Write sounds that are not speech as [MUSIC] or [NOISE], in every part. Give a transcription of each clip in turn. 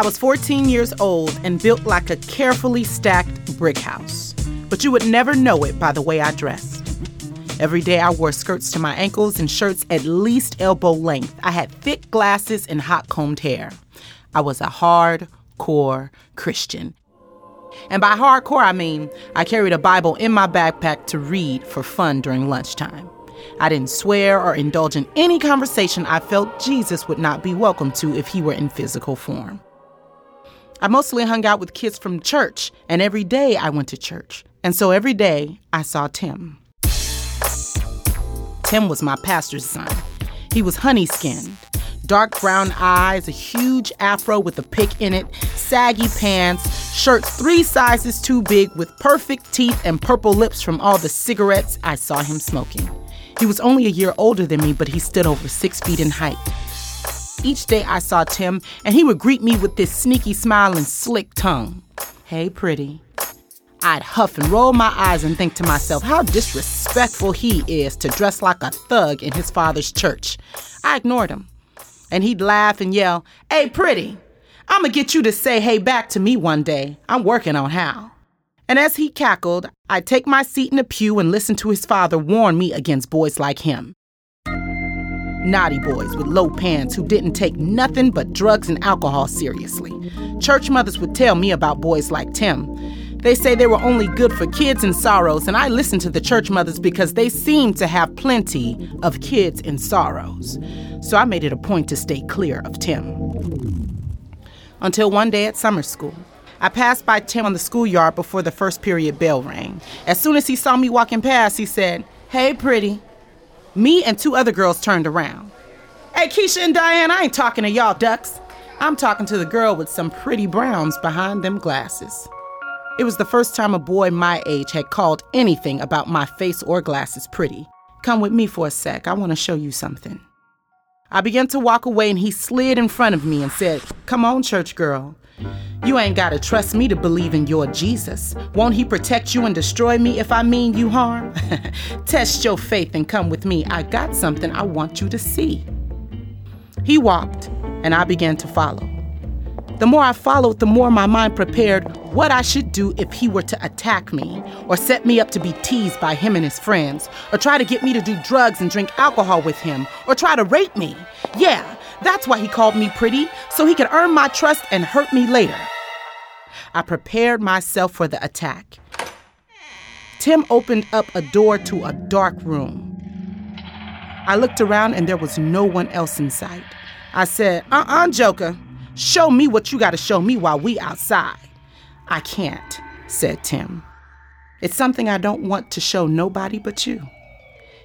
I was 14 years old and built like a carefully stacked brick house, but you would never know it by the way I dressed. Every day I wore skirts to my ankles and shirts at least elbow length. I had thick glasses and hot combed hair. I was a hardcore Christian. And by hardcore, I mean I carried a Bible in my backpack to read for fun during lunchtime. I didn't swear or indulge in any conversation I felt Jesus would not be welcome to if he were in physical form. I mostly hung out with kids from church, and every day I went to church. And so every day I saw Tim. Tim was my pastor's son. He was honey skinned, dark brown eyes, a huge afro with a pick in it, saggy pants, shirts three sizes too big, with perfect teeth and purple lips from all the cigarettes I saw him smoking. He was only a year older than me, but he stood over six feet in height. Each day I saw Tim, and he would greet me with this sneaky smile and slick tongue. Hey, pretty. I'd huff and roll my eyes and think to myself how disrespectful he is to dress like a thug in his father's church. I ignored him. And he'd laugh and yell, Hey, pretty, I'm gonna get you to say hey back to me one day. I'm working on how. And as he cackled, I'd take my seat in the pew and listen to his father warn me against boys like him. Naughty boys with low pants who didn't take nothing but drugs and alcohol seriously. Church mothers would tell me about boys like Tim. They say they were only good for kids in sorrows, and I listen to the church mothers because they seem to have plenty of kids in sorrows. So I made it a point to stay clear of Tim. Until one day at summer school. I passed by Tim on the schoolyard before the first period bell rang. As soon as he saw me walking past, he said, Hey, pretty. Me and two other girls turned around. Hey, Keisha and Diane, I ain't talking to y'all ducks. I'm talking to the girl with some pretty browns behind them glasses. It was the first time a boy my age had called anything about my face or glasses pretty. Come with me for a sec. I want to show you something. I began to walk away and he slid in front of me and said, Come on, church girl. You ain't got to trust me to believe in your Jesus. Won't he protect you and destroy me if I mean you harm? [LAUGHS] Test your faith and come with me. I got something I want you to see. He walked, and I began to follow. The more I followed, the more my mind prepared what I should do if he were to attack me, or set me up to be teased by him and his friends, or try to get me to do drugs and drink alcohol with him, or try to rape me. Yeah, that's why he called me pretty, so he could earn my trust and hurt me later. I prepared myself for the attack. Tim opened up a door to a dark room. I looked around and there was no one else in sight. I said, Uh uh-uh, uh, Joker, show me what you gotta show me while we outside. I can't, said Tim. It's something I don't want to show nobody but you.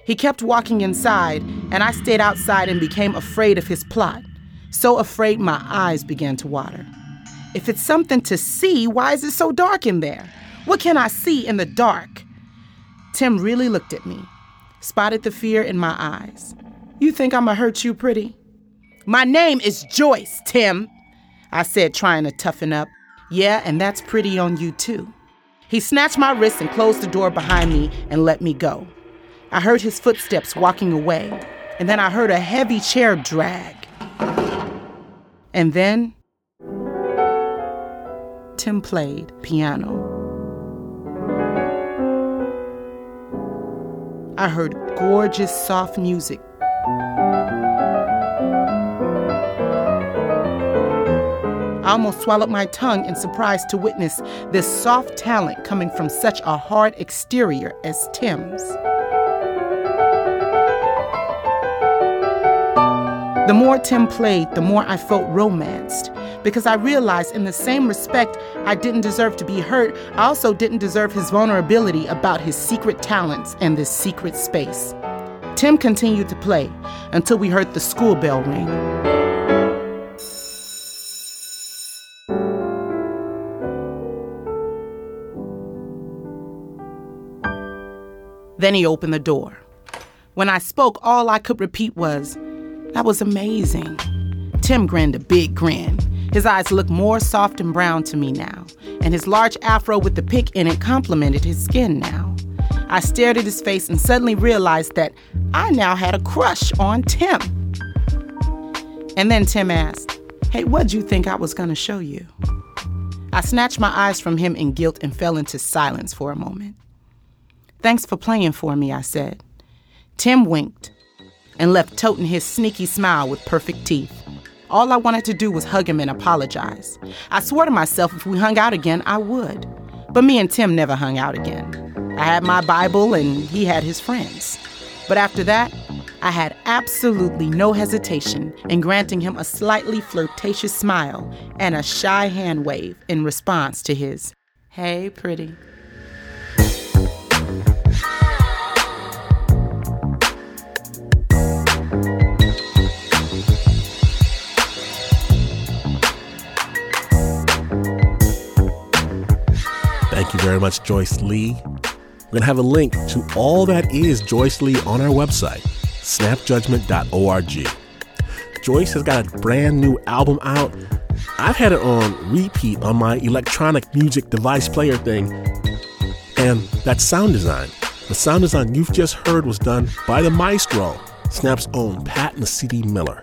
He kept walking inside, and I stayed outside and became afraid of his plot. So afraid my eyes began to water. If it's something to see, why is it so dark in there? What can I see in the dark? Tim really looked at me, spotted the fear in my eyes. You think I'm gonna hurt you, pretty? My name is Joyce, Tim, I said, trying to toughen up. Yeah, and that's pretty on you, too. He snatched my wrist and closed the door behind me and let me go. I heard his footsteps walking away, and then I heard a heavy chair drag. And then Tim played piano. I heard gorgeous, soft music. I almost swallowed my tongue in surprise to witness this soft talent coming from such a hard exterior as Tim's. The more Tim played, the more I felt romanced because I realized, in the same respect, I didn't deserve to be hurt. I also didn't deserve his vulnerability about his secret talents and this secret space. Tim continued to play until we heard the school bell ring. Then he opened the door. When I spoke, all I could repeat was, that was amazing. Tim grinned a big grin. His eyes looked more soft and brown to me now, and his large afro with the pick in it complemented his skin now. I stared at his face and suddenly realized that I now had a crush on Tim. And then Tim asked, Hey, what'd you think I was gonna show you? I snatched my eyes from him in guilt and fell into silence for a moment. Thanks for playing for me, I said. Tim winked and left toting his sneaky smile with perfect teeth. All I wanted to do was hug him and apologize. I swore to myself if we hung out again, I would. But me and Tim never hung out again. I had my Bible and he had his friends. But after that, I had absolutely no hesitation in granting him a slightly flirtatious smile and a shy hand wave in response to his, Hey, pretty. Thank you very much, Joyce Lee. We're going to have a link to all that is Joyce Lee on our website, snapjudgment.org. Joyce has got a brand new album out. I've had it on repeat on my electronic music device player thing. And that sound design, the sound design you've just heard was done by the maestro, Snap's own Pat Mesiti Miller.